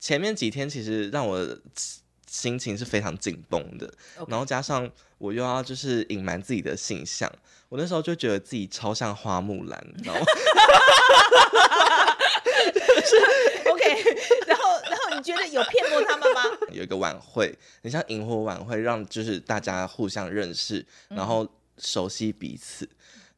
前面几天其实让我的心情是非常紧绷的，然后加上我又要就是隐瞒自己的形象，我那时候就觉得自己超像花木兰，你知道吗？OK，然后然后你觉得有骗过他们吗？有一个晚会，你像萤火晚会，让就是大家互相认识，然后熟悉彼此。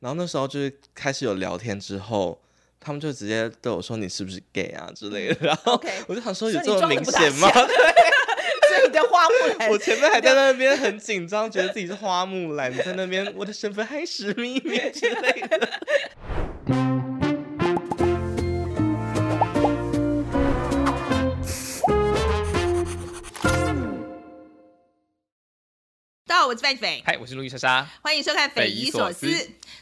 然后那时候就是开始有聊天之后，他们就直接对我说：“你是不是 gay 啊之类的。”然后我就想说，有这么明显吗？对 所以你的花木兰 我前面还在那边很紧张，觉得自己是花木兰，在那边我的身份还是秘密之类的。我是范斐，嗨，我是路易莎莎。欢迎收看《匪夷所思。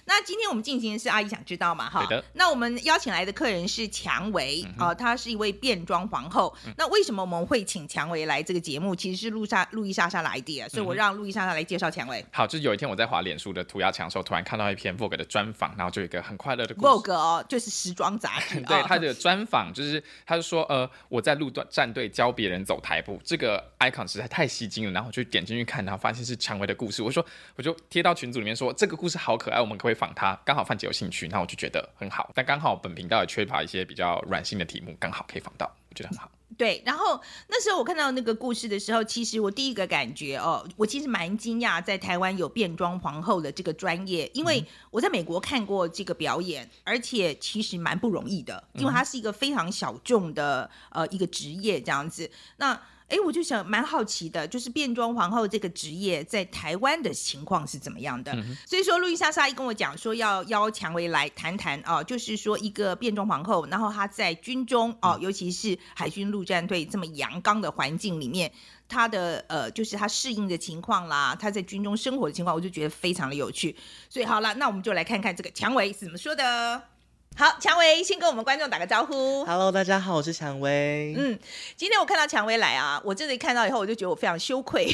那今天我们进行的是阿姨想知道嘛？哈对的，那我们邀请来的客人是蔷薇啊、她是一位变装皇后。那为什么我们会请蔷薇来这个节目？其实是路莎路易莎莎的 idea，所以我让路易莎莎来介绍蔷薇。好，就是有一天我在滑脸书的涂鸦墙的时候，突然看到一篇 Vogue 的专访，然后就有一个很快乐的故事。Vogue 哦，就是时装杂志。对哦他的专访，就是他就说，呃，我在路段战队教别人走台步，这个 icon 实在太吸睛了，然后我就点进去看，然后发现是蔷薇的故事，我说我就贴到群组里面说这个故事好可爱，我们可不可以仿它？刚好范姐有兴趣，那我就觉得很好，但刚好本频道也缺乏一些比较软性的题目，刚好可以仿到，我觉得很好。对，然后那时候我看到那个故事的时候，其实我第一个感觉哦，我其实蛮惊讶，在台湾有变装皇后的这个专业，因为我在美国看过这个表演，而且其实蛮不容易的，因为它是一个非常小众的呃一个职业这样子。那哎，我就想蛮好奇的，就是变装皇后这个职业在台湾的情况是怎么样的？所以说，路易莎莎一跟我讲说要邀蔷薇来谈谈哦、就是说一个变装皇后，然后她在军中哦、尤其是海军陆战队这么阳刚的环境里面，她的呃，就是她适应的情况啦，她在军中生活的情况，我就觉得非常的有趣。所以好了，那我们就来看看这个蔷薇是怎么说的。好，蔷薇先跟我们观众打个招呼。Hello，大家好，我是蔷薇。嗯，今天我看到蔷薇来啊，我真的看到以后，我就觉得我非常羞愧，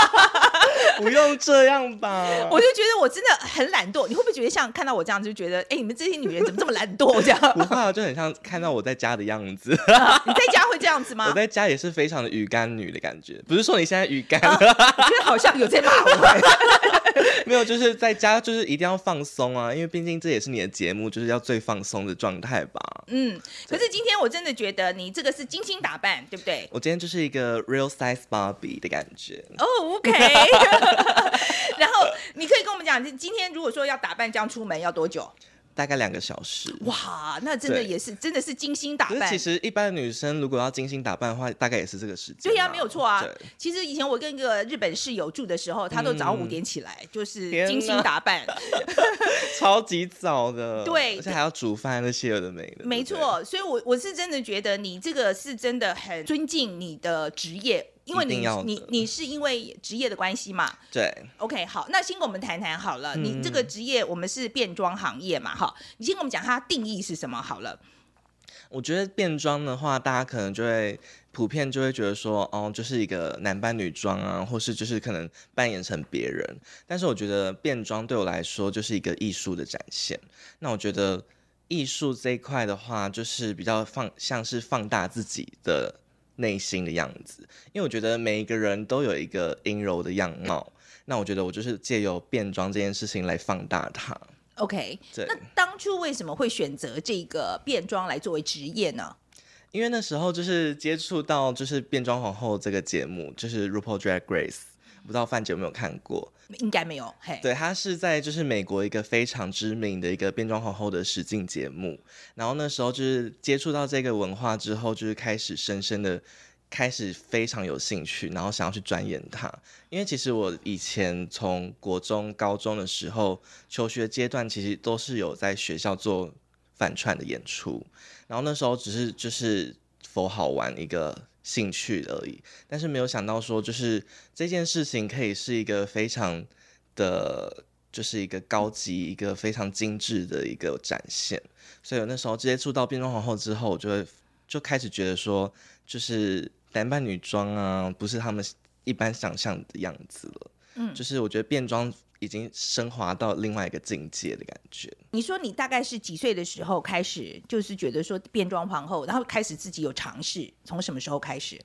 不用这样吧？我就觉得我真的很懒惰。你会不会觉得像看到我这样，就觉得哎、你们这些女人怎么这么懒惰？这样，不会啊，就很像看到我在家的样子。你在家会这样子吗？我在家也是非常的鱼干女的感觉，不是说你现在鱼干，我觉得好像有在骂我。没有，就是在家就是一定要放松啊，因为毕竟这也是你的节目，就是要最放松的状态吧。嗯，可是今天我真的觉得你这个是精心打扮，对不对？我今天就是一个 real size Barbie 的感觉。哦、o k 然后你可以跟我们讲，今天如果说要打扮这样出门要多久？大概两个小时。哇，那真的也是真的是精心打扮其。实一般的女生如果要精心打扮的话，大概也是这个时间。对呀、没有错啊。其实以前我跟一个日本室友住的时候，他都早上五点起来，就是精心打扮。超级早的。对而且还要煮饭那些有的没的。没错，所以我我是真的觉得你这个是真的很尊敬你的职业，因为你你你是因为职业的关系嘛。对。OK，好，那先跟我们谈谈好了，你嗯这个职业我们是变装行业嘛，哈，你先跟我们讲它定义是什么好了。我觉得变装的话，大家可能就会普遍就会觉得说，哦，就是一个男扮女装啊，或是就是可能扮演成别人。但是我觉得变装对我来说就是一个艺术的展现。那我觉得艺术这一块的话，就是比较放像是放大自己的内心的样子，因为我觉得每一个人都有一个阴柔的样貌。那我觉得我就是借由变装这件事情来放大它。OK，对那当初为什么会选择这个变装来作为职业呢？因为那时候就是接触到就是变装皇后这个节目，就是 RuPaul Drag Race，不知道范姐有没有看过？应该没有，嘿，对，它是在就是美国一个非常知名的一个变装皇后的实境节目。然后那时候就是接触到这个文化之后，就是开始深深的开始非常有兴趣，然后想要去钻研它。因为其实我以前从国中、高中的时候求学阶段，其实都是有在学校做反串的演出，然后那时候只是就是否好玩一个兴趣而已，但是没有想到说，就是这件事情可以是一个非常的，就是一个高级、一个非常精致的一个展现。所以我那时候接触到变装皇后之后，我就会就开始觉得说，就是男扮女装啊，不是他们一般想象的样子了。嗯就是我觉得变装已经升华到另外一个境界的感觉。你说你大概是几岁的时候开始，就是觉得说变装皇后，然后开始自己有尝试，从什么时候开始？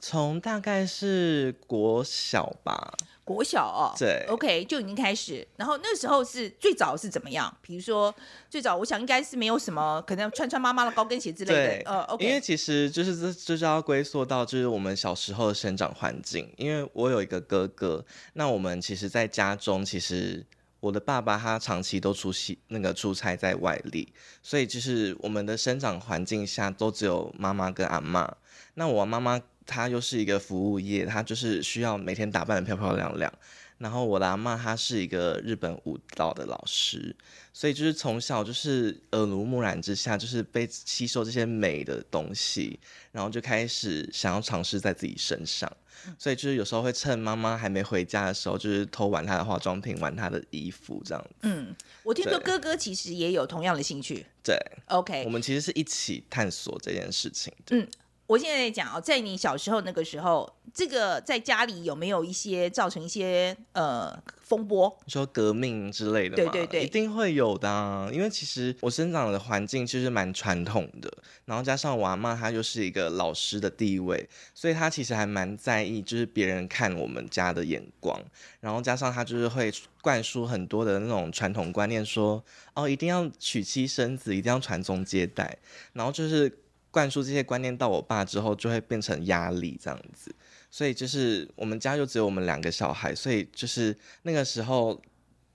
从大概是国小吧，国小哦，对，OK 就已经开始。然后那时候是最早是怎么样？比如说最早，我想应该是没有什么，可能穿穿妈妈的高跟鞋之类的。，呃，OK，因为其实就是这就是要归溯到就是我们小时候的生长环境。因为我有一个哥哥，那我们其实，在家中其实我的爸爸他长期都出席那个出差在外地，所以就是我们的生长环境下都只有妈妈跟阿妈。那我妈妈她又是一个服务业，她就是需要每天打扮的漂漂亮亮。然后我的阿妈她是一个日本舞蹈的老师，所以就是从小就是耳濡目染之下，就是被吸收这些美的东西，然后就开始想要尝试在自己身上。所以就是有时候会趁妈妈还没回家的时候，就是偷玩她的化妆品，玩她的衣服这样子。嗯，我听说哥哥其实也有同样的兴趣。对，OK，我们其实是一起探索这件事情的。我现在讲哦，在你小时候那个时候，这个在家里有没有一些造成一些呃风波？你说革命之类的吗？对对对一定会有的啊、因为其实我生长的环境其实蛮传统的，然后加上我阿妈她就是一个老师的地位，所以她其实还蛮在意就是别人看我们家的眼光，然后加上她就是会灌输很多的那种传统观念说，哦一定要娶妻生子，一定要传宗接代，然后就是灌输这些观念到我爸之后，就会变成压力这样子。所以就是我们家就只有我们两个小孩，所以就是那个时候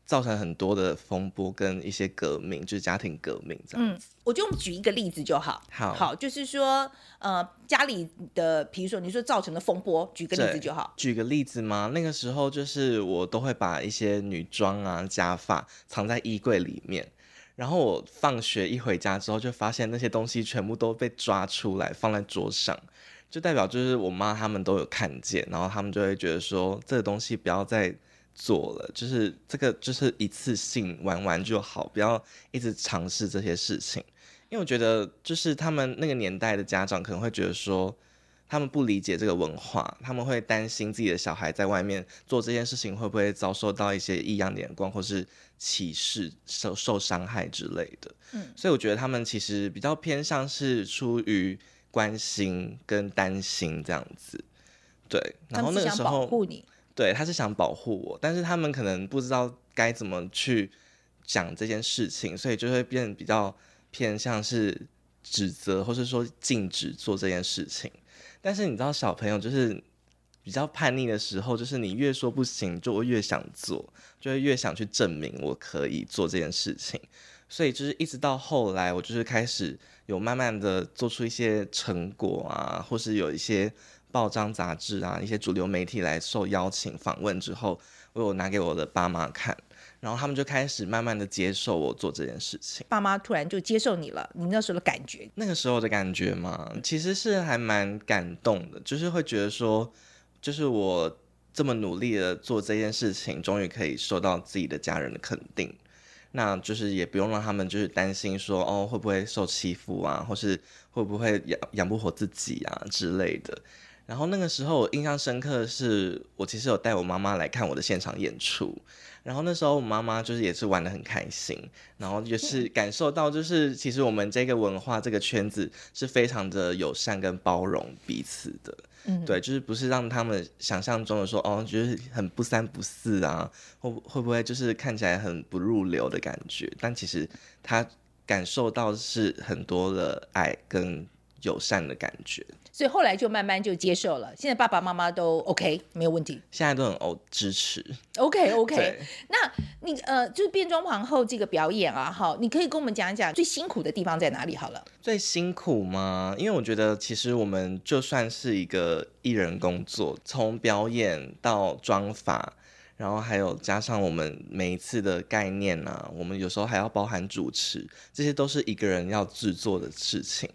造成很多的风波跟一些革命，就是家庭革命这样。嗯，我就举一个例子就好。好好，就是说呃家里的，比如说你说造成的风波，举个例子就好。举个例子吗？那个时候就是我都会把一些女装啊、假发藏在衣柜里面，然后我放学一回家之后，就发现那些东西全部都被抓出来放在桌上，就代表就是我妈他们都有看见，然后他们就会觉得说这个东西不要再做了，就是这个就是一次性玩玩就好，不要一直尝试这些事情。因为我觉得，就是他们那个年代的家长可能会觉得说，他们不理解这个文化，他们会担心自己的小孩在外面做这件事情会不会遭受到一些异样的眼光，或是歧视、受受伤害之类的。嗯，所以我觉得他们其实比较偏向是出于关心跟担心这样子。对，然后那个时候，保护你。对，他是想保护我，但是他们可能不知道该怎么去讲这件事情，所以就会变得比较偏向是指责，或是说禁止做这件事情。但是你知道，小朋友就是比较叛逆的时候，就是你越说不行，就会越想做，就会越想去证明我可以做这件事情。所以就是一直到后来，我就是开始有慢慢的做出一些成果啊，或是有一些报章杂志啊，一些主流媒体来受邀请访问之后，我有拿给我的爸妈看，然后他们就开始慢慢的接受我做这件事情。爸妈突然就接受你了，你那时候的感觉，那个时候的感觉嘛，其实是还蛮感动的，就是会觉得说，就是我这么努力的做这件事情，终于可以受到自己的家人的肯定，那就是也不用让他们就是担心说，哦会不会受欺负啊，或是会不会养养不活自己啊之类的。然后那个时候我印象深刻的是，我其实有带我妈妈来看我的现场演出，然后那时候我妈妈就是也是玩的很开心，然后也是。感受到就是其实我们这个文化这个圈子是非常的友善跟包容彼此的，嗯，对，就是不是让他们想象中的说哦，就是很不三不四啊，会不会不会就是看起来很不入流的感觉，但其实他感受到是很多的爱跟友善的感觉，所以后来就慢慢就接受了。现在爸爸妈妈都 OK，没有问题。现在都很哦支持。OK OK，对那你呃，就是变装皇后这个表演啊，哈，你可以跟我们讲一讲最辛苦的地方在哪里？好了，最辛苦吗？因为我觉得其实我们就算是一个艺人工作，从表演到妆发，然后还有加上我们每一次的概念啊，我们有时候还要包含主持，这些都是一个人要制作的事情。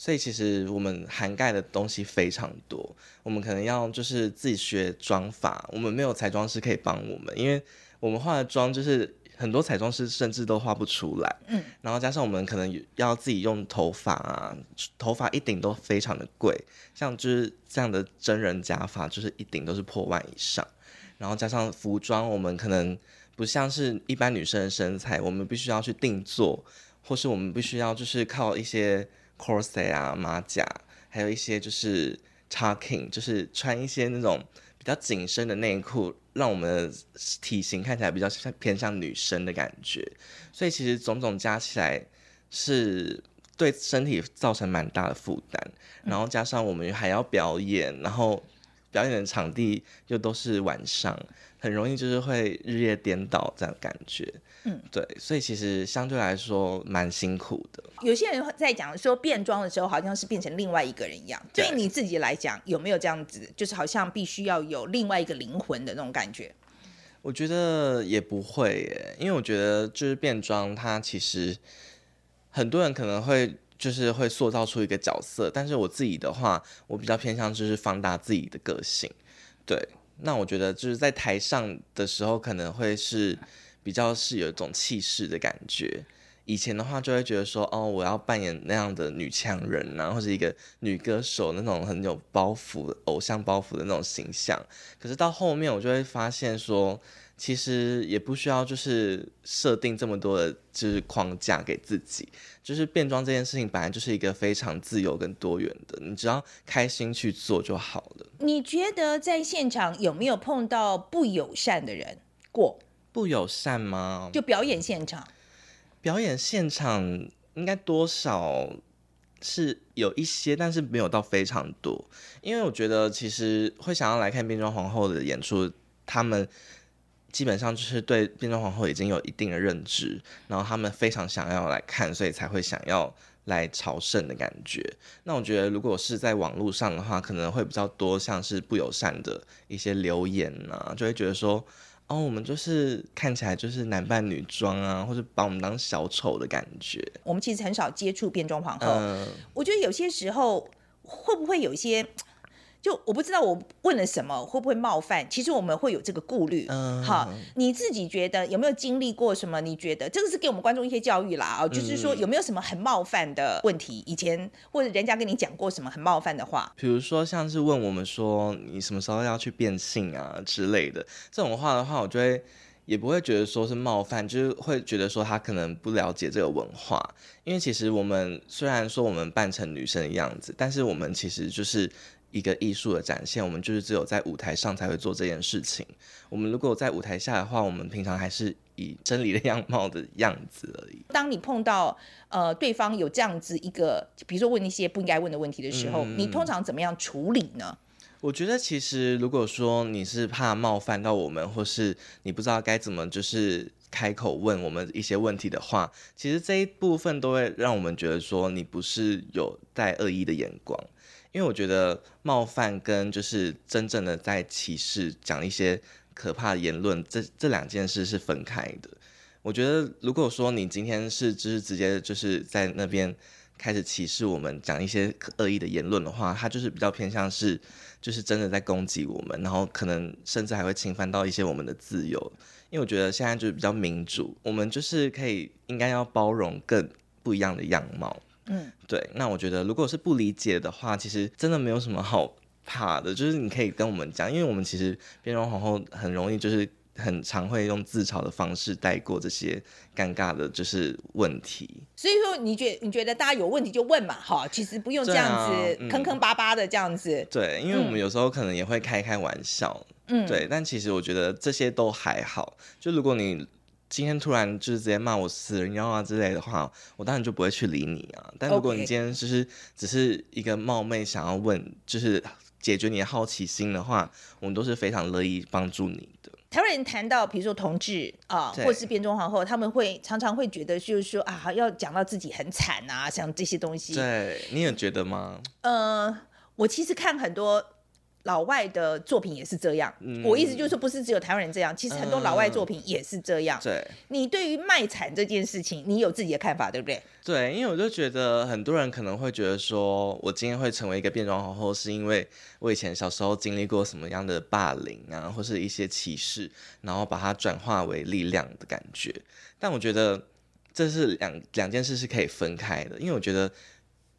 所以其实我们涵盖的东西非常多，我们可能要就是自己学妆法，我们没有彩妆师可以帮我们，因为我们化的妆就是很多彩妆师甚至都画不出来。嗯，然后加上我们可能要自己用头发啊，头发一顶都非常的贵，像就是这样的真人假发，就是一顶都是破万以上。然后加上服装，我们可能不像是一般女生的身材，我们必须要去定做，或是我们必须要就是靠一些 corset 啊、马甲，还有一些就是 talking，就是穿一些那种比较紧身的内裤，让我们的体型看起来比较像偏向女生的感觉。所以其实种种加起来是对身体造成蛮大的负担，然后加上我们还要表演，然后表演的场地又都是晚上，很容易就是会日夜颠倒这样感觉。嗯，对，所以其实相对来说蛮辛苦的。有些人在讲说变装的时候，好像是变成另外一个人一样。对对你自己来讲，有没有这样子，就是好像必须要有另外一个灵魂的那种感觉？我觉得也不会耶，因为我觉得就是变装，它其实很多人可能会就是会塑造出一个角色，但是我自己的话，我比较偏向就是放大自己的个性。对，那我觉得就是在台上的时候，可能会是比较是有一种气势的感觉。以前的话就会觉得说，哦，我要扮演那样的女强人啊，或者一个女歌手那种很有包袱偶像包袱的那种形象。可是到后面我就会发现说，其实也不需要就是设定这么多的就是框架给自己，就是变装这件事情本来就是一个非常自由跟多元的，你只要开心去做就好了。你觉得在现场有没有碰到不友善的人过？不友善吗？就表演现场，表演现场应该多少是有一些，但是没有到非常多。因为我觉得其实会想要来看变装皇后的演出，他们基本上就是对变装皇后已经有一定的认知，然后他们非常想要来看，所以才会想要来朝圣的感觉。那我觉得如果是在网络上的话，可能会比较多像是不友善的一些留言啊，就会觉得说。哦，我们就是看起来就是男扮女装啊，或者把我们当小丑的感觉。我们其实很少接触变装皇后。嗯，我觉得有些时候会不会有一些，就我不知道我问了什么会不会冒犯，其实我们会有这个顾虑。嗯好，你自己觉得有没有经历过什么？你觉得这个是给我们观众一些教育啦啊，就是说有没有什么很冒犯的问题？以前或者人家跟你讲过什么很冒犯的话？比如说像是问我们说你什么时候要去变性啊之类的这种话的话，我就会也不会觉得说是冒犯，就是会觉得说他可能不了解这个文化，因为其实我们虽然说我们扮成女生的样子，但是我们其实就是。一个艺术的展现，我们就是只有在舞台上才会做这件事情。我们如果在舞台下的话，我们平常还是以真理的样貌的样子而已。当你碰到呃对方有这样子一个，比如说问一些不应该问的问题的时候，嗯你通常怎么样处理呢？我觉得其实如果说你是怕冒犯到我们，或是你不知道该怎么就是开口问我们一些问题的话，其实这一部分都会让我们觉得说你不是有带恶意的眼光。因为我觉得冒犯跟就是真正的在歧视讲一些可怕的言论，这这两件事是分开的。我觉得如果说你今天是就是直接就是在那边开始歧视我们，讲一些恶意的言论的话，它就是比较偏向是就是真的在攻击我们，然后可能甚至还会侵犯到一些我们的自由。因为我觉得现在就是比较民主，我们就是可以应该要包容更不一样的样貌。嗯，对，那我觉得如果是不理解的话，其实真的没有什么好怕的，就是你可以跟我们讲，因为我们其实变装皇后很容易就是很常会用自嘲的方式带过这些尴尬的，就是问题。所以说你觉你觉得大家有问题就问嘛，哈，其实不用这样子啊嗯坑坑巴巴的这样子。对，因为我们有时候可能也会开开玩笑，嗯，对，但其实我觉得这些都还好。就如果你今天突然就是直接骂我死人妖啊之类的话，我当然就不会去理你啊。但如果你今天就是只是一个冒昧想要问，就是解决你的好奇心的话，我们都是非常乐意帮助你的。台湾人谈到比如说同志啊，对或是变装皇后，他们会常常会觉得就是说啊，要讲到自己很惨啊，像这些东西。对，你也觉得吗？呃，我其实看很多老外的作品也是这样。嗯我意思就是说，不是只有台湾人这样，其实很多老外作品也是这样。对。你对于卖惨这件事情，你有自己的看法，对不对？对，因为我就觉得很多人可能会觉得说，我今天会成为一个变装皇后，是因为我以前小时候经历过什么样的霸凌啊，或是一些歧视，然后把它转化为力量的感觉。但我觉得这是两两件事是可以分开的，因为我觉得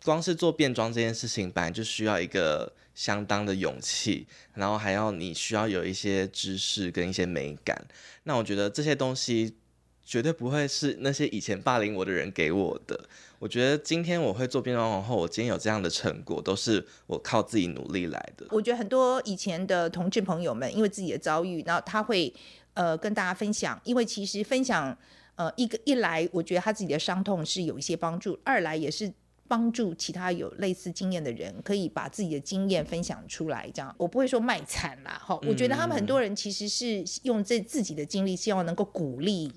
光是做变装这件事情，本来就需要一个相当的勇气，然后还要你需要有一些知识跟一些美感。那我觉得这些东西绝对不会是那些以前霸凌我的人给我的。我觉得今天我会做变装皇后，我今天有这样的成果，都是我靠自己努力来的。我觉得很多以前的同志朋友们，因为自己的遭遇，然后他会呃跟大家分享，因为其实分享呃一个一来，我觉得他自己的伤痛是有一些帮助；二来也是帮助其他有类似经验的人，可以把自己的经验分享出来。这样我不会说卖惨啦，哈，我觉得他们很多人其实是用这自己的经历，希望能够鼓励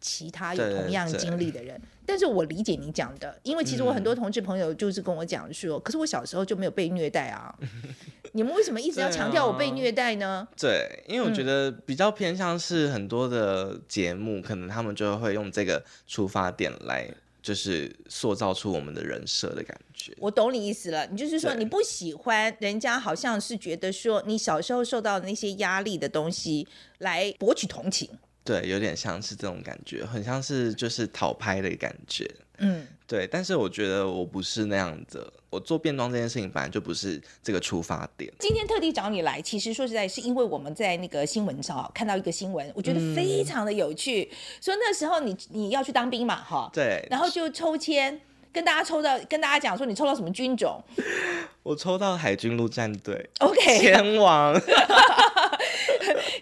其他有同样经历的人。但是我理解你讲的，因为其实我很多同志朋友就是跟我讲说，可是我小时候就没有被虐待啊，你们为什么一直要强调我被虐待呢？对，因为我觉得比较偏向是很多的节目，可能他们就会用这个出发点来，就是塑造出我们的人设的感觉。我懂你意思了，你就是说你不喜欢人家好像是觉得说你小时候受到的那些压力的东西来博取同情。对，有点像是这种感觉，很像是就是讨拍的感觉。嗯，对，但是我觉得我不是那样的，我做变装这件事情本来就不是这个出发点。今天特地找你来，其实说实在，是因为我们在那个新闻上啊看到一个新闻，我觉得非常的有趣。说那时候你你要去当兵嘛，哈，对，然后就抽签，跟大家抽到，跟大家讲说你抽到什么军种 我抽到海军陆战队，OK？前往。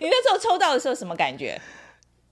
你那时候抽到的时候什么感觉？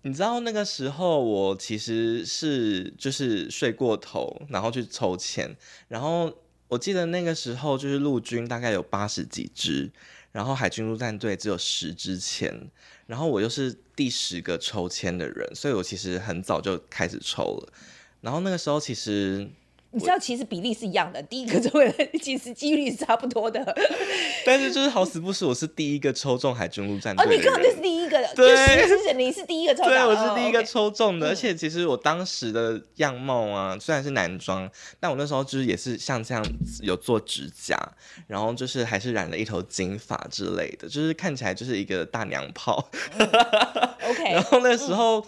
你知道那个时候我其实是就是睡过头，然后去抽签，然后我记得那个时候就是陆军大概有八十几支，然后海军陆战队只有十支签，然后我又是第十个抽签的人，所以我其实很早就开始抽了。然后那个时候其实，你知道其实比例是一样的，第一个中的其实几率是差不多的。但是就是好死不死，我是第一个抽中海军陆战哦，队哦。你根本就是第一个，就对十之前你是第一个抽中，对，我哦是第一个抽中的，嗯而且其实我当时的样貌啊，虽然是男装，但我那时候就是也是像这样子有做指甲，然后就是还是染了一头金发之类的，就是看起来就是一个大娘炮。OK，然后那时候。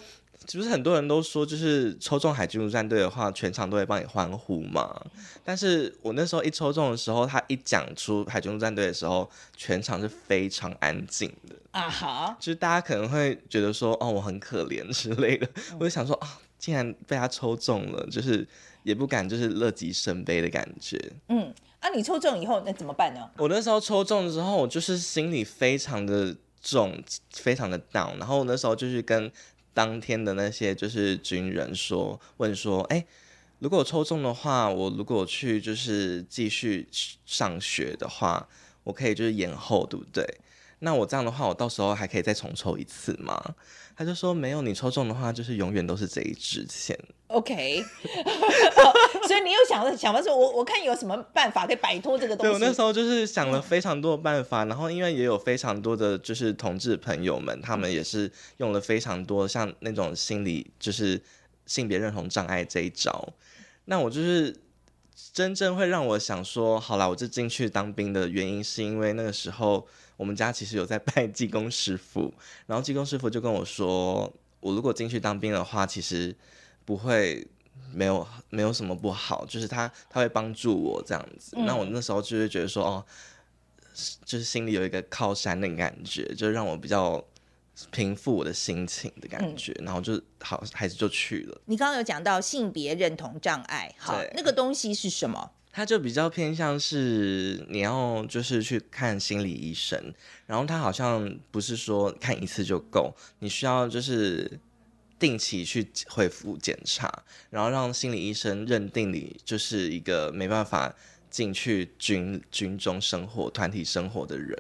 就是很多人都说，就是抽中海军陆战队的话，全场都会帮你欢呼嘛。但是我那时候一抽中的时候，他一讲出海军陆战队的时候，全场是非常安静的。啊哈，就是大家可能会觉得说，哦，我很可怜之类的。我就想说啊，竟然被他抽中了，就是也不敢就是乐极生悲的感觉。嗯，啊，你抽中以后那怎么办呢？我那时候抽中之后，我就是心里非常的重，非常的 down。然后我那时候就是跟当天的那些就是军人说，问说，哎、如果我抽中的话，我如果去就是继续上学的话，我可以就是延后，对不对？那我这样的话，我到时候还可以再重抽一次吗？他就说没有，你抽中的话，就是永远都是这一支签。OK，好所以你又想想法说，我我看有什么办法可以摆脱这个东西。对我那时候就是想了非常多的办法，然后因为也有非常多的就是同志朋友们，他们也是用了非常多像那种心理就是性别认同障碍这一招。那我就是真正会让我想说，好啦，我就进去当兵的原因，是因为那个时候我们家其实有在拜济公师傅，然后济公师傅就跟我说，我如果进去当兵的话，其实不会没有没有什么不好，就是他他会帮助我这样子。那我那时候就是觉得说，哦，就是心里有一个靠山的感觉，就让我比较平复我的心情的感觉，然后就好还是就去了。你刚刚有讲到性别认同障碍，好，那个东西是什么？他就比较偏向是你要就是去看心理医生，然后他好像不是说看一次就够，你需要就是定期去恢复检查，然后让心理医生认定你就是一个没办法进去军军中生活、团体生活的人。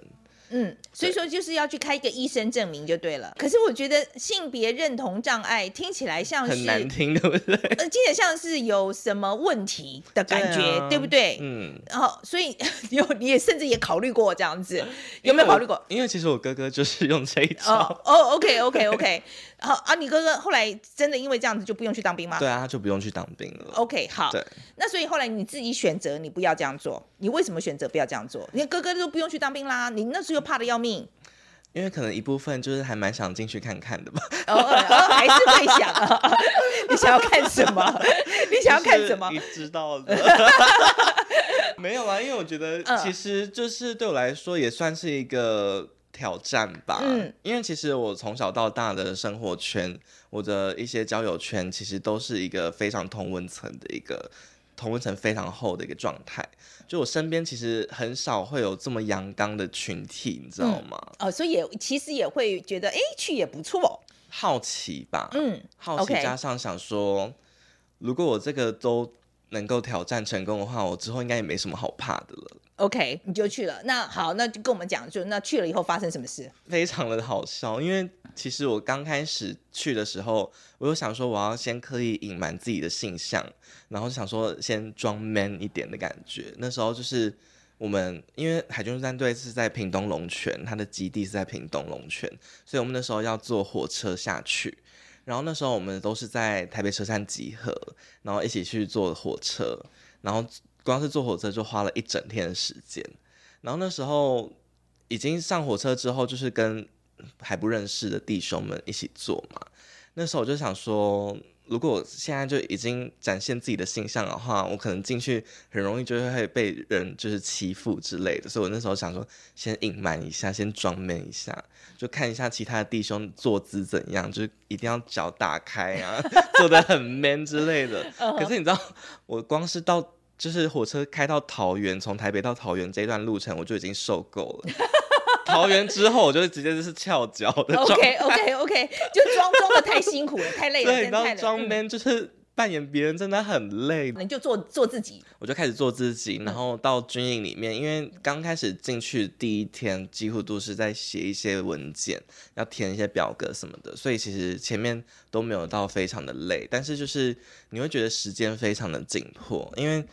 嗯，所以说就是要去开一个医生证明就对了。可是我觉得性别认同障碍听起来像是很难听，对不对？呃，听起来像是有什么问题的感觉，对啊对不对？嗯，然后，所以 有你也甚至也考虑过这样子，有没有考虑过？因为其实我哥哥就是用这一招。哦哦，OK OK 好啊，你哥哥后来真的因为这样子就不用去当兵吗？对啊，他就不用去当兵了。OK，好对，那所以后来你自己选择你不要这样做，你为什么选择不要这样做？你哥哥都不用去当兵啦，你那时候又怕的要命，因为可能一部分就是还蛮想进去看看的吧。哦哦，哦还是会想啊，你想要看什么？你想要看什么就是？你知道的。没有啊，因为我觉得嗯其实就是对我来说也算是一个挑战吧。嗯，因为其实我从小到大的生活圈，我的一些交友圈，其实都是一个非常同温层的一个同温层非常厚的一个状态。就我身边其实很少会有这么阳刚的群体，你知道吗？哦，所以也其实也会觉得，哎，去也不错。好奇吧，嗯，好奇加上想说，如果我这个都能够挑战成功的话，我之后应该也没什么好怕的了。OK，你就去了。那好，那就跟我们讲，就那去了以后发生什么事？非常的好笑，因为其实我刚开始去的时候，我有想说我要先刻意隐瞒自己的性向，然后想说先装 man 一点的感觉。那时候就是我们因为海军陆战队是在屏东龙泉，它的基地是在屏东龙泉，所以我们那时候要坐火车下去。然后那时候我们都是在台北车站集合，然后一起去坐火车，然后光是坐火车就花了一整天的时间。然后那时候已经上火车之后，就是跟还不认识的弟兄们一起坐嘛。那时候我就想说，如果我现在就已经展现自己的形象的话，我可能进去很容易就会被人就是欺负之类的。所以我那时候想说，先隐瞒一下，先装 man 一下，就看一下其他的弟兄坐姿怎样，就是一定要脚打开啊，坐得很 man 之类的。可是你知道，我光是到就是火车开到桃园，从台北到桃园这段路程，我就已经受够了。桃园之后，我就直接就是翘脚的状 OK OK OK，就装装的太辛苦了，太累了，对，你知道真的太累装 man 就是扮演别人真的很累。你就做做自己，我就开始做自己，然后到军营里面，因为刚开始进去第一天，几乎都是在写一些文件，要填一些表格什么的，所以其实前面都没有到非常的累，但是就是你会觉得时间非常的紧迫，因为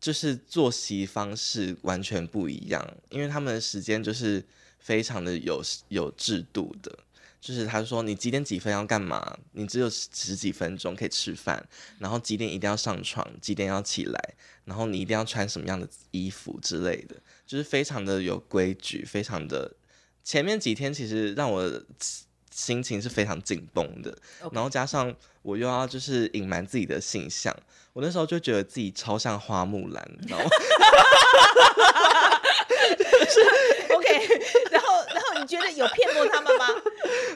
就是作息方式完全不一样，因为他们的时间就是非常的有有制度的。就是他说你几点几分要干嘛，你只有十几分钟可以吃饭，然后几点一定要上床，几点要起来，然后你一定要穿什么样的衣服之类的，就是非常的有规矩，非常的。前面几天其实让我心情是非常紧绷的然后加上我又要就是隐瞒自己的性向，我那时候就觉得自己超像花木兰，你知道吗？OK，然后然后你觉得有骗过他们吗？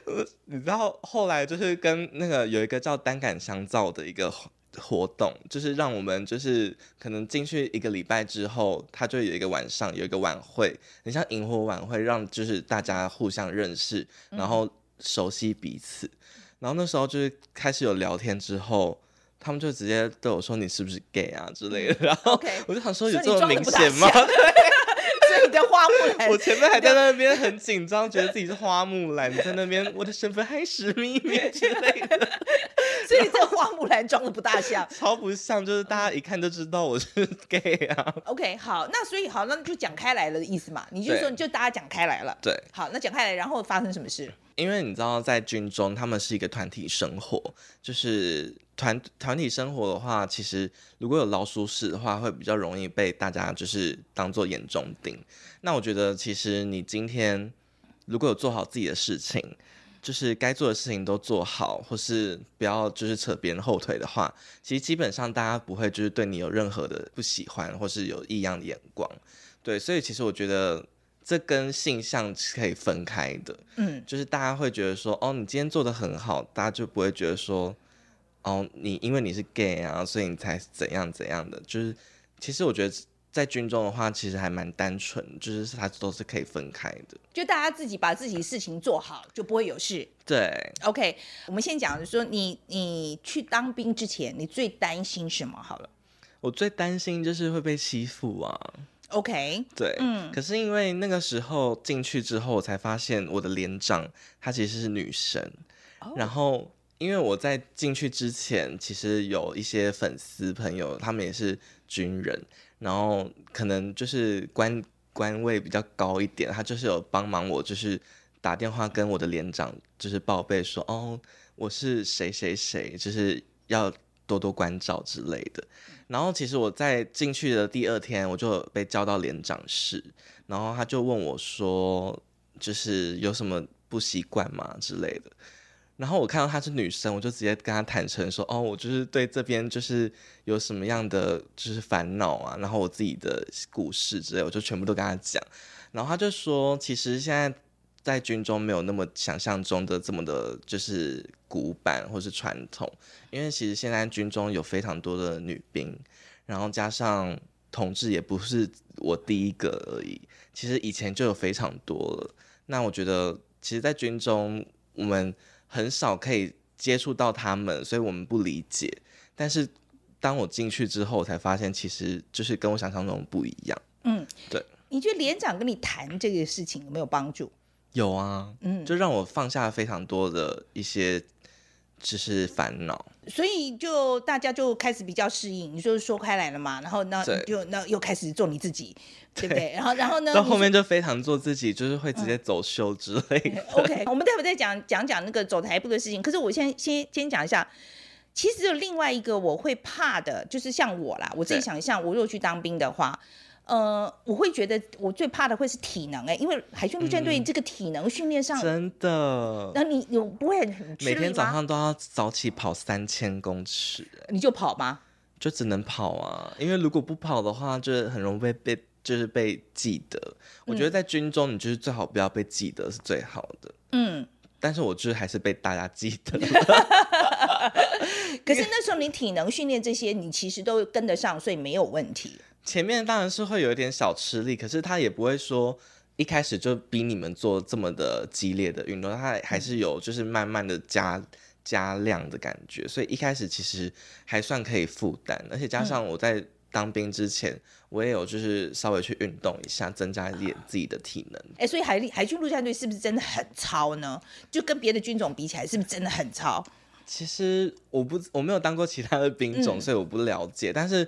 你知道后来就是跟那个有一个叫单杆香皂的一个活活动，就是让我们就是可能进去一个礼拜之后，他就有一个晚上有一个晚会，你像萤火晚会，让就是大家互相认识，然后熟悉彼此。然后那时候就是开始有聊天之后。他们就直接对我说：“你是不是 gay 啊之类的？”然后我就想说：“有这么明显吗？”像 所以你的花木兰我前面还在那边很紧张，觉得自己是花木兰，你在那边我的身份还是秘密之类的，所以这个花木兰装的不大像。超不像，就是大家一看就知道我是 gay 啊。OK，好，那所以好，那就讲开来了的意思嘛？你就对说你就大家讲开来了。对，好，那讲开来，然后发生什么事？因为你知道，在军中他们是一个团体生活，就是团团体生活的话，其实如果有老鼠屎的话，会比较容易被大家就是当做眼中钉。那我觉得，其实你今天如果有做好自己的事情，就是该做的事情都做好，或是不要就是扯别人后腿的话，其实基本上大家不会就是对你有任何的不喜欢，或是有异样的眼光。对，所以其实我觉得这跟性向是可以分开的。嗯，就是大家会觉得说，哦，你今天做的很好，大家就不会觉得说，哦，你因为你是 gay 啊，所以你才怎样怎样的。就是其实我觉得在军中的话，其实还蛮单纯，就是它都是可以分开的。就大家自己把自己事情做好，就不会有事。对，OK，我们先讲，说你你去当兵之前，你最担心什么？好了我最担心就是会被欺负啊。，OK，对，嗯。可是因为那个时候进去之后，我才发现我的连长她其实是女生，哦。然后因为我在进去之前，其实有一些粉丝朋友，他们也是军人，然后可能就是官官位比较高一点，他就是有帮忙我，就是打电话跟我的连长就是报备说，哦，我是谁谁谁，就是要多多关照之类的。然后其实我在进去的第二天，我就被叫到连长室，然后他就问我说，就是有什么不习惯吗之类的。然后我看到她是女生，我就直接跟她坦诚说，哦，我就是对这边就是有什么样的就是烦恼啊，然后我自己的故事之类，我就全部都跟她讲。然后她就说，其实现在在军中没有那么想象中的这么的，就是古板或是传统，因为其实现在军中有非常多的女兵，然后加上同志也不是我第一个而已，其实以前就有非常多了。那我觉得，其实，在军中我们很少可以接触到他们，所以我们不理解。但是当我进去之后，才发现其实就是跟我想象中不一样。嗯，对。你觉得连长跟你谈这个事情有没有帮助？有啊，嗯，就让我放下非常多的一些就是烦恼。所以就大家就开始比较适应，你就说开来了嘛，然后那就那又开始做你自己，对不对？然后然后呢？到后面就非常做自己，就是会直接走秀之类的。OK，我们待会再讲讲讲那个走台步的事情。可是我先先先讲一下，其实有另外一个我会怕的，就是像我啦，我自己想象，我如果去当兵的话。呃，我会觉得我最怕的会是体能哎，因为海军陆战队这个体能训练上真的，那你有不会很每天早上都要早起跑三千公尺，你就跑吗？就只能跑啊，因为如果不跑的话，就是很容易被被就是被记得。我觉得在军中，你就是最好不要被记得是最好的。嗯，但是我就是还是被大家记得。可是 那时候你体能训练这些，你其实都跟得上，所以没有问题。前面当然是会有一点小吃力，可是他也不会说一开始就逼你们做这么的激烈的运动，他还是有就是慢慢的加加量的感觉，所以一开始其实还算可以负担，而且加上我在当兵之前，我也有就是稍微去运动一下，增加一点自己的体能。哎，所以海海军陆战队是不是真的很超呢？就跟别的军种比起来，是不是真的很超？其实我不我没有当过其他的兵种，所以我不了解，但是。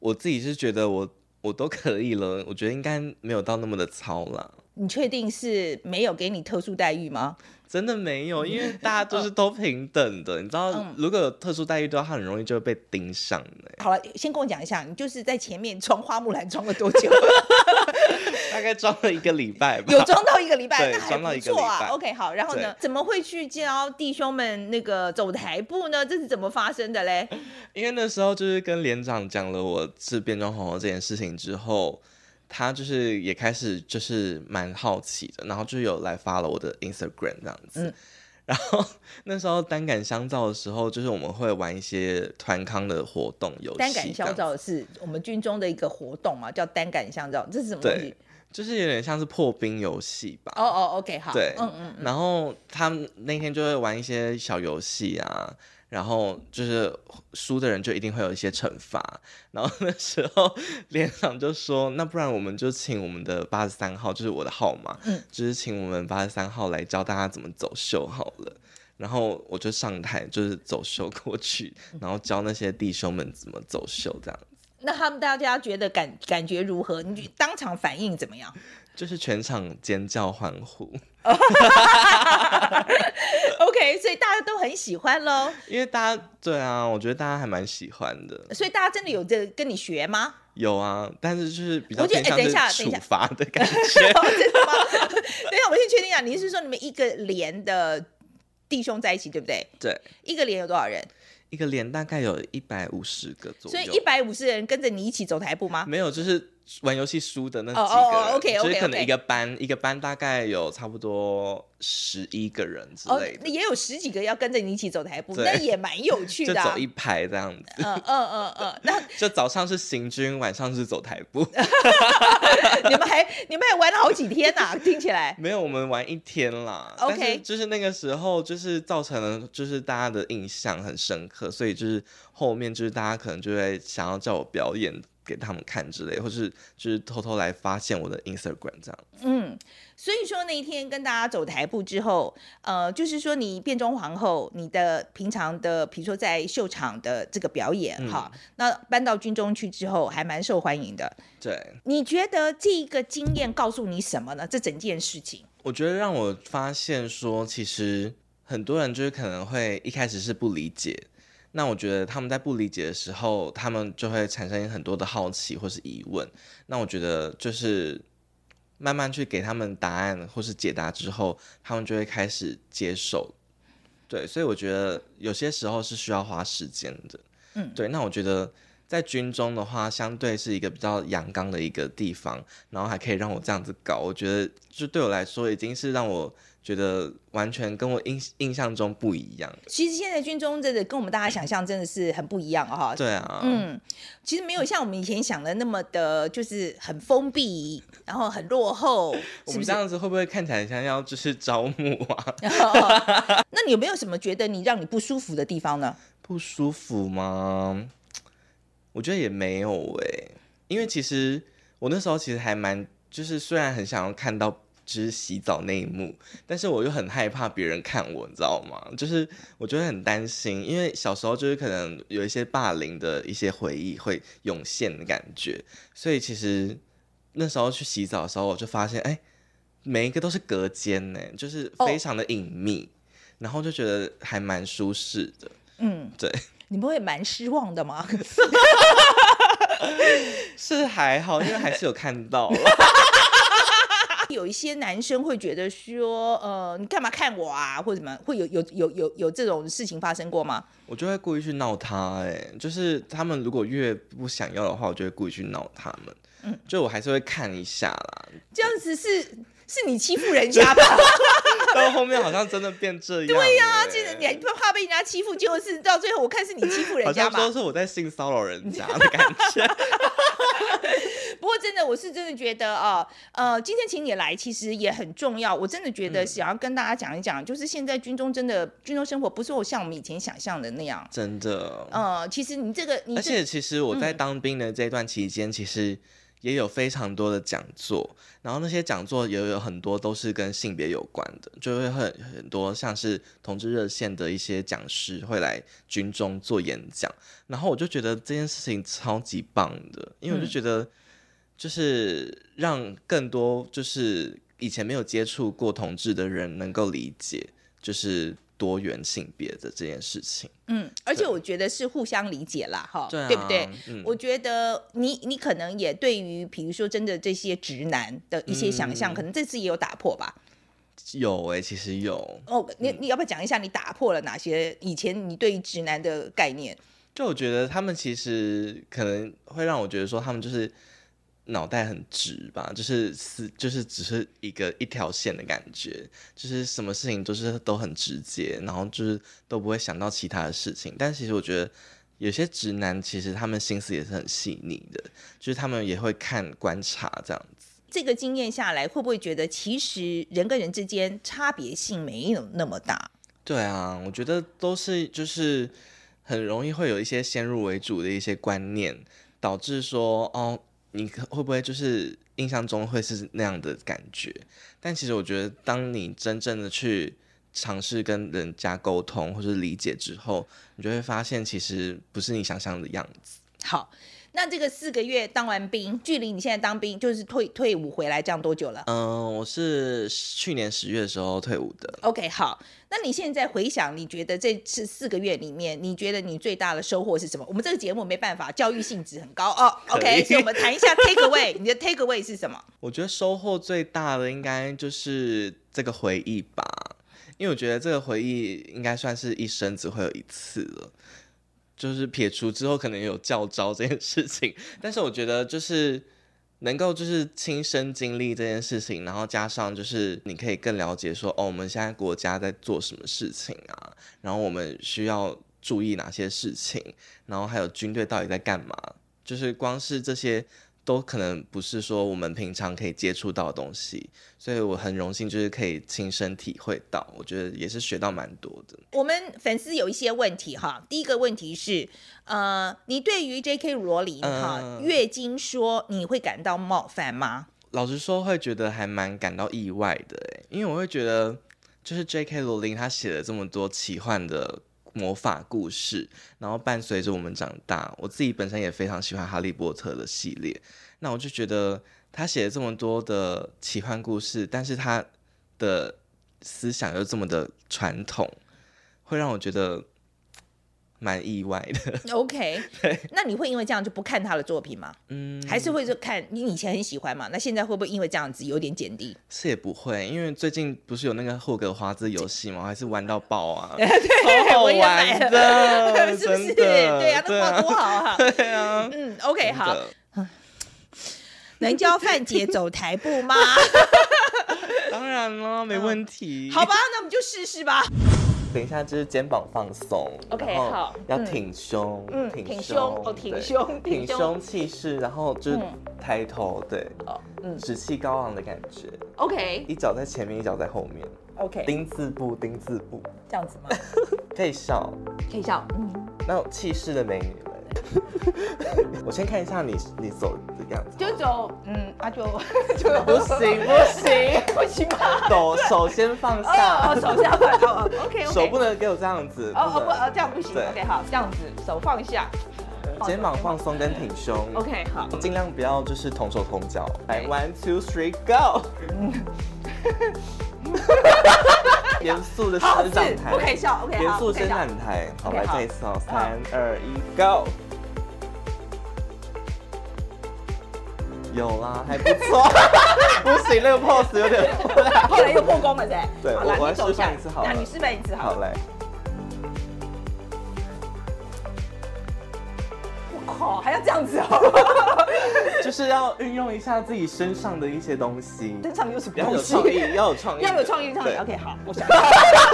我自己是觉得我我都可以了，我觉得应该没有到那么的糙了。你确定是没有给你特殊待遇吗？真的没有，因为大家都是都平等的，你知道，如果有特殊待遇的话，很容易就会被盯上的。好了，先跟我讲一下，你就是在前面装花木兰装了多久？大概装了一个礼拜吧。有装到一个礼拜，那还不错啊。OK，好，然后呢，怎么会去教弟兄们那个走台步呢？这是怎么发生的嘞？因为那时候就是跟连长讲了我是变装皇后这件事情之后。他就是也开始就是蛮好奇的，然后就有来发了我的 Instagram 这样子，然后那时候单杆相照的时候，就是我们会玩一些团康的活动游戏。单杆香皂是我们军中的一个活动嘛，叫单杆相照，这是什么东西？就是有点像是破冰游戏吧。哦哦，OK，好。对，嗯嗯。然后他们那天就会玩一些小游戏啊。然后就是输的人就一定会有一些惩罚，然后那时候 连长就说：“那不然我们就请我们的八十三号，就是我的号码，嗯，就是请我们八十三号来教大家怎么走秀好了。”然后我就上台就是走秀过去，然后教那些弟兄们怎么走秀这样子。那他们大家觉得感感觉如何？你当场反应怎么样？就是全场尖叫欢呼。OK，所以大家都很喜欢喽。因为大家对啊，我觉得大家还蛮喜欢的。所以大家真的有这跟你学吗？有啊，但是就是比较偏向是处罚的感觉。真的吗？等一下，我先确定一下，你是说你们一个连的弟兄在一起，对不对？对，一个连有多少人？一个连大概有一百五十个左右。所以一百五十人跟着你一起走台步吗？没有，就是。玩游戏输的那几个，OK，OK 所以可能一个班一个班大概有差不多十一个人之类的，那也有十几个要跟着你一起走台步，那也蛮有趣的，就走一排这样子。嗯嗯嗯嗯，那 就早上是行军，晚上是走台步。你们还你们还玩了好几天呐？听起来没有，我们玩一天啦。OK，就是那个时候就是造成了就是大家的印象很深刻，所以就是后面就是大家可能就会想要叫我表演。给他们看之类，或是就是偷偷来发现我的 Instagram 这样。嗯，所以说那一天跟大家走台步之后，呃，就是说你变装皇后，你的平常的，比如说在秀场的这个表演，哈，那搬到军中去之后，还蛮受欢迎的。对，你觉得这一个经验告诉你什么呢？这整件事情，我觉得让我发现说，其实很多人就是可能会一开始是不理解。那我觉得他们在不理解的时候，他们就会产生很多的好奇或是疑问。那我觉得就是慢慢去给他们答案或是解答之后，他们就会开始接受。对，所以我觉得有些时候是需要花时间的。嗯，对。那我觉得在军中的话，相对是一个比较阳刚的一个地方，然后还可以让我这样子搞，我觉得就对我来说已经是让我觉得完全跟我印印象中不一样。其实现在军中真的跟我们大家想象真的是很不一样哈。对啊，嗯，其实没有像我们以前想的那么的，就是很封闭，然后很落后，我们这？样子会不会看起来像要就是招募啊？那你有没有什么觉得你让你不舒服的地方呢？不舒服吗？我觉得也没有哎、因为其实我那时候其实还蛮，就是虽然很想要看到就是洗澡那一幕，但是我又很害怕别人看我，你知道吗？就是我觉得很担心，因为小时候就是可能有一些霸凌的一些回忆会涌现的感觉，所以其实那时候去洗澡的时候，我就发现，哎、每一个都是隔间呢，就是非常的隐秘，然后就觉得还蛮舒适的。嗯，对，你不会蛮失望的吗？是还好，因为还是有看到了。有一些男生会觉得说，呃，你干嘛看我啊，或者什么，会有有有有有这种事情发生过吗？我就会故意去闹他、哎，就是他们如果越不想要的话，我就会故意去闹他们。嗯，就我还是会看一下啦。这样子是是你欺负人家吧？到后面好像真的变这样、对呀、哎记得你还怕被人家欺负，结果是到最后我看是你欺负人家吧好像说？是我在性骚扰人家的感觉。不过真的，我是真的觉得啊，呃，今天请你来其实也很重要。我真的觉嗯得想要跟大家讲一讲，就是现在军中真的军中生活不是我像我们以前想象的那样。真的。呃，其实你这个你而且其实我嗯在当兵的这段期间，其实也有非常多的讲座，然后那些讲座也有很多都是跟性别有关的，就会很很多像是同志热线的一些讲师会来军中做演讲，然后我就觉得这件事情超级棒的，因为我就嗯觉得就是让更多就是以前没有接触过同志的人能够理解，就是多元性别的这件事情。嗯，而且我觉得是互相理解啦，哈，对啊，不对？？嗯我觉得你你可能也对于比如说真的这些直男的一些想象，嗯可能这次也有打破吧。有诶、其实有。哦，你嗯你要不要讲一下你打破了哪些以前你对于直男的概念？就我觉得他们其实可能会让我觉得说他们就是脑袋很直吧，就是是就是只是一个一条线的感觉，就是什么事情都是都很直接，然后就是都不会想到其他的事情。但其实我觉得有些直男其实他们心思也是很细腻的，就是他们也会看观察这样子。这个经验下来，会不会觉得其实人跟人之间差别性没有那么大？对啊，我觉得都是就是很容易会有一些先入为主的一些观念，导致说哦，你会不会就是印象中会是那样的感觉？但其实我觉得，当你真正的去尝试跟人家沟通或是理解之后，你就会发现其实不是你想象的样子。好，那这个四个月当完兵，距离你现在当兵就是退退伍回来这样多久了嗯，我是去年十月的时候退伍的。？OK，好，那你现在回想，你觉得这次四个月里面，你觉得你最大的收获是什么？我们这个节目没办法，教育性质很高哦。OK，以所以我们谈一下 take away，你的 take away 是什么？我觉得收获最大的应该就是这个回忆吧，因为我觉得这个回忆应该算是一生只会有一次了，就是撇除之后可能有教招这件事情，但是我觉得就是能够就是亲身经历这件事情，然后加上就是你可以更了解说哦，我们现在国家在做什么事情啊，然后我们需要注意哪些事情，然后还有军队到底在干嘛，就是光是这些。都可能不是说我们平常可以接触到的东西，所以我很荣幸就是可以亲身体会到，我觉得也是学到蛮多的。我们粉丝有一些问题哈，第一个问题是，呃，你对于 J.K. 罗琳哈、嗯月经说你会感到冒犯吗？老实说，会觉得还蛮感到意外的诶，因为我会觉得，就是 J.K. 罗琳他写了这么多奇幻的魔法故事，然后伴随着我们长大，我自己本身也非常喜欢哈利波特的系列，那我就觉得他写了这么多的奇幻故事，但是他的思想又这么的传统，会让我觉得蛮意外的。OK，那你会因为这样就不看他的作品吗？嗯，还是会就看你以前很喜欢嘛？那现在会不会因为这样子有点减低？是也不会，因为最近不是有那个霍格华兹游戏吗？还是玩到爆啊！好我也买玩的，是不是？对啊，那对画多好啊！对啊，嗯，OK，好，能教范姐走台步吗？当然了，没问题。好吧，那我们就试试吧。等一下就是肩膀放松 OK，好要嗯。挺胸，嗯挺挺胸哦挺胸 挺胸气势，然后就是嗯。抬头，对，哦，嗯。趾气高昂的感觉，，OK。一脚在前面，一脚在后面，OK，丁字步，丁字步，这样子吗？可以笑。可以笑，嗯，那种气势的美女们，我先看一下你你走的样子，就走，嗯，啊就就 不行不行，不行吗？手手先放哦下，哦，手先要放，哦哦，OK OK，手不能给我这样子，哦哦不，能。呃这样不行，OK 好，这样子手放下。肩膀放松跟挺胸。，OK 好，尽量不要就是同手同脚。来，one two three go。严肃的伸展台，不可以笑，OK 严肃伸展台。好来好。这一次哦，三二一，go。有啦，还不错。不行，那个 pose 有点。后来又破功了噻。对好我我来示范一次好了那你示范一次好好，嘞。我靠，还要这样子哦？就是要运用一下自己身上的一些东西，身上有什么要东西？有创意，要有创意，要有创意，创意。OK，好，我想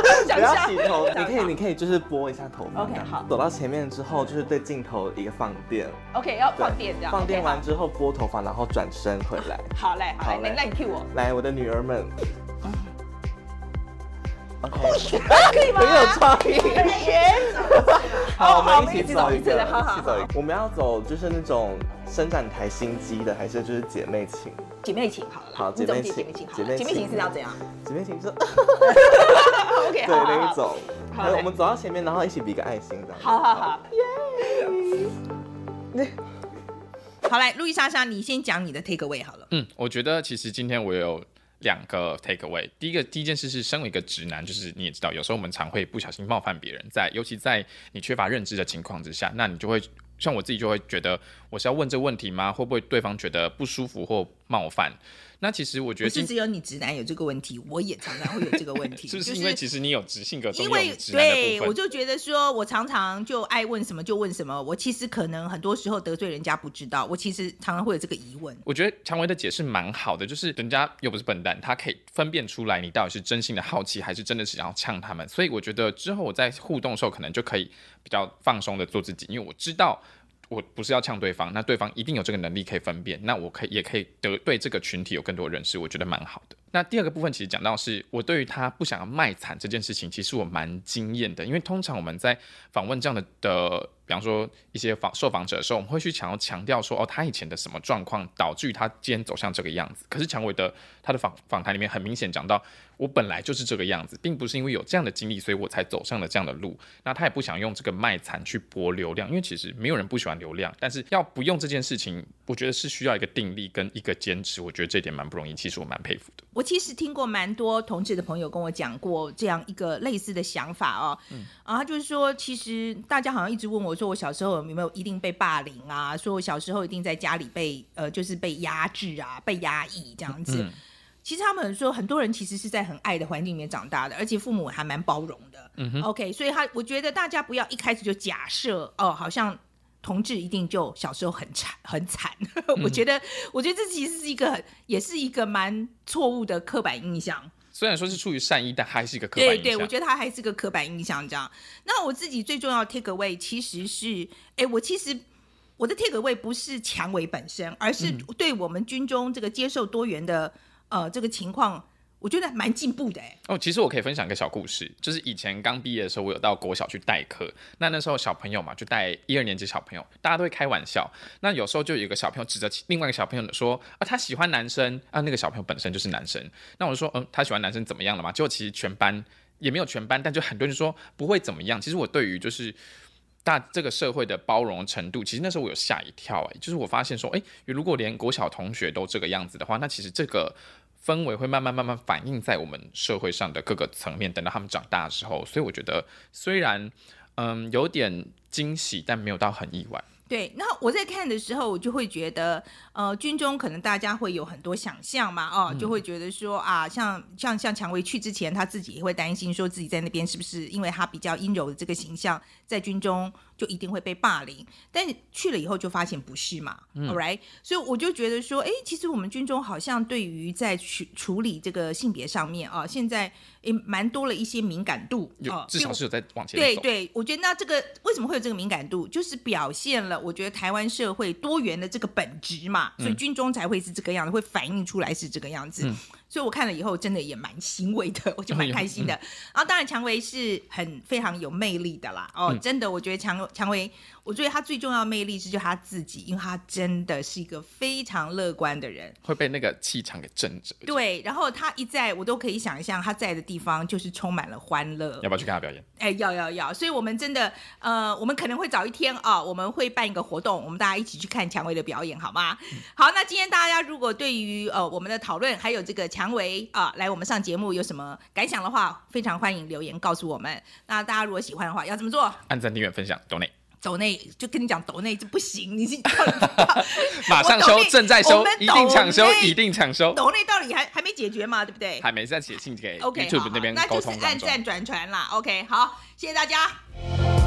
不要洗头，你可以，你可以就是拨一下头发。OK，好走到前面之后，就是对镜头一个放电，OK，要放电这样。放电完之后拨头发，然后转身回来。好，嘞，好嘞，那那你我，来，我的女儿们，OK，可以吗？很有创意。好，我们一起走一个，一起走一个。我们要走就是那种伸展台心机的，还是就是姐妹情？姐妹情好了啦，好姐妹情姐妹情好了？姐妹姐妹情情是要怎样姐妹情是？OK，对好好好，那一种。好我们走到前面，然后一起比个爱心这样。好好好，耶好来，路易莎莎，你先讲你的 take away 好了。嗯，我觉得其实今天我有两个 take away。第一个第一件事是，身为一个直男，就是你也知道，有时候我们常会不小心冒犯别人，在尤其在你缺乏认知的情况之下，那你就会像我自己就会觉得，我是要问这问题吗？会不会对方觉得不舒服或冒犯？那其实我觉得今不是只有你直男有这个问题，我也常常会有这个问题，是不是因为其实你有直性格中有因为你直男的对，部分？我就觉得说，我常常就爱问什么就问什么，我其实可能很多时候得罪人家不知道，我其实常常会有这个疑问。我觉得蔷薇的解释蛮好的，就是人家又不是笨蛋，他可以分辨出来你到底是真心的好奇，还是真的是想要呛他们。所以我觉得之后我在互动的时候，可能就可以比较放松的做自己，因为我知道我不是要呛对方，那对方一定有这个能力可以分辨，那我可以也可以得对这个群体有更多认识，我觉得蛮好的。那第二个部分其实讲到是我对于他不想要卖惨这件事情，其实我蛮惊艳的，因为通常我们在访问这样的的，比方说一些访受访者的时候，我们会去想要强调说，哦，他以前的什么状况导致于他今天走向这个样子。可是强伟的他的访访谈里面很明显讲到，我本来就是这个样子，并不是因为有这样的经历，所以我才走上了这样的路。那他也不想用这个卖惨去博流量，因为其实没有人不喜欢流量，但是要不用这件事情，我觉得是需要一个定力跟一个坚持。我觉得这点蛮不容易，其实我蛮佩服的。我其实听过蛮多同志的朋友跟我讲过这样一个类似的想法哦，啊，他就是说，其实大家好像一直问我说，我小时候有没有一定被霸凌啊？说我小时候一定在家里被呃，就是被压制啊，被压抑这样子。嗯 其实他们说，很多人其实是在很爱的环境里面长大的，而且父母还蛮包容的。嗯 OK，所以他我觉得大家不要一开始就假设哦，好像同志一定就小时候很惨很惨。我觉得，我觉得这其实是一个很也是一个蛮错误的刻板印象。虽然说是出于善意，但还是一个刻板印象。对对，我觉得他还是个刻板印象这样。那我自己最重要的 take away 其实是，哎，我其实我的 take away 不是蔷薇本身，而是对我们军中这个接受多元的呃这个情况，我觉得蛮进步的哎。哦，其实我可以分享一个小故事，就是以前刚毕业的时候，我有到国小去代课。那那时候小朋友嘛，就带一二年级小朋友，大家都会开玩笑。那有时候就有一个小朋友指着另外一个小朋友说啊，他喜欢男生啊，那个小朋友本身就是男生。那我就说，嗯，他喜欢男生怎么样了嘛？结果其实全班也没有全班，但就很多人说不会怎么样。其实我对于就是。大这个社会的包容程度，其实那时候我有吓一跳哎、就是我发现说，哎、如果连国小同学都这个样子的话，那其实这个氛围会慢慢慢慢反映在我们社会上的各个层面。等到他们长大的时候，所以我觉得虽然嗯有点惊喜，但没有到很意外。对，然后我在看的时候，我就会觉得，呃，军中可能大家会有很多想象嘛，哦，就会觉得说啊，像像像蔷薇去之前，他自己也会担心，说自己在那边是不是因为他比较阴柔的这个形象，在军中就一定会被霸凌，但去了以后就发现不是嘛、a l right？所以我就觉得说，哎，其实我们军中好像对于在处处理这个性别上面啊，现在也蛮多了一些敏感度，有哦至少是有在往前走。对对，我觉得那这个为什么会有这个敏感度，就是表现了我觉得台湾社会多元的这个本质嘛，所以军中才会是这个样子，会反映出来是这个样子。所以我看了以后，真的也蛮欣慰的，我就蛮开心的。然后当然，蔷薇是很非常有魅力的啦。哦，真的，我觉得蔷蔷薇，我觉得她最重要的魅力是就她自己，因为她真的是一个非常乐观的人。会被那个气场给震着。对，然后她一在，我都可以想象她在的地方就是充满了欢乐。要不要去看她表演？哎，要要要！所以我们真的，呃，我们可能会找一天啊，我们会办一个活动，我们大家一起去看蔷薇的表演，好吗？好，那今天大家如果对于呃我们的讨论，还有这个蔷薇啊来我们上节目有什么感想的话，非常欢迎留言告诉我们。那大家如果喜欢的话，要怎么做？按赞、订阅、分享、抖内，抖内就跟你讲，抖内这不行，你是 马上收，正在收，一定抢收一定抢收。抖内到底还还没解决嘛，对不对还没在写信给？OK，好 YouTube 好那边那沟就是按通当中。赞转传啦。OK，好，谢谢大家。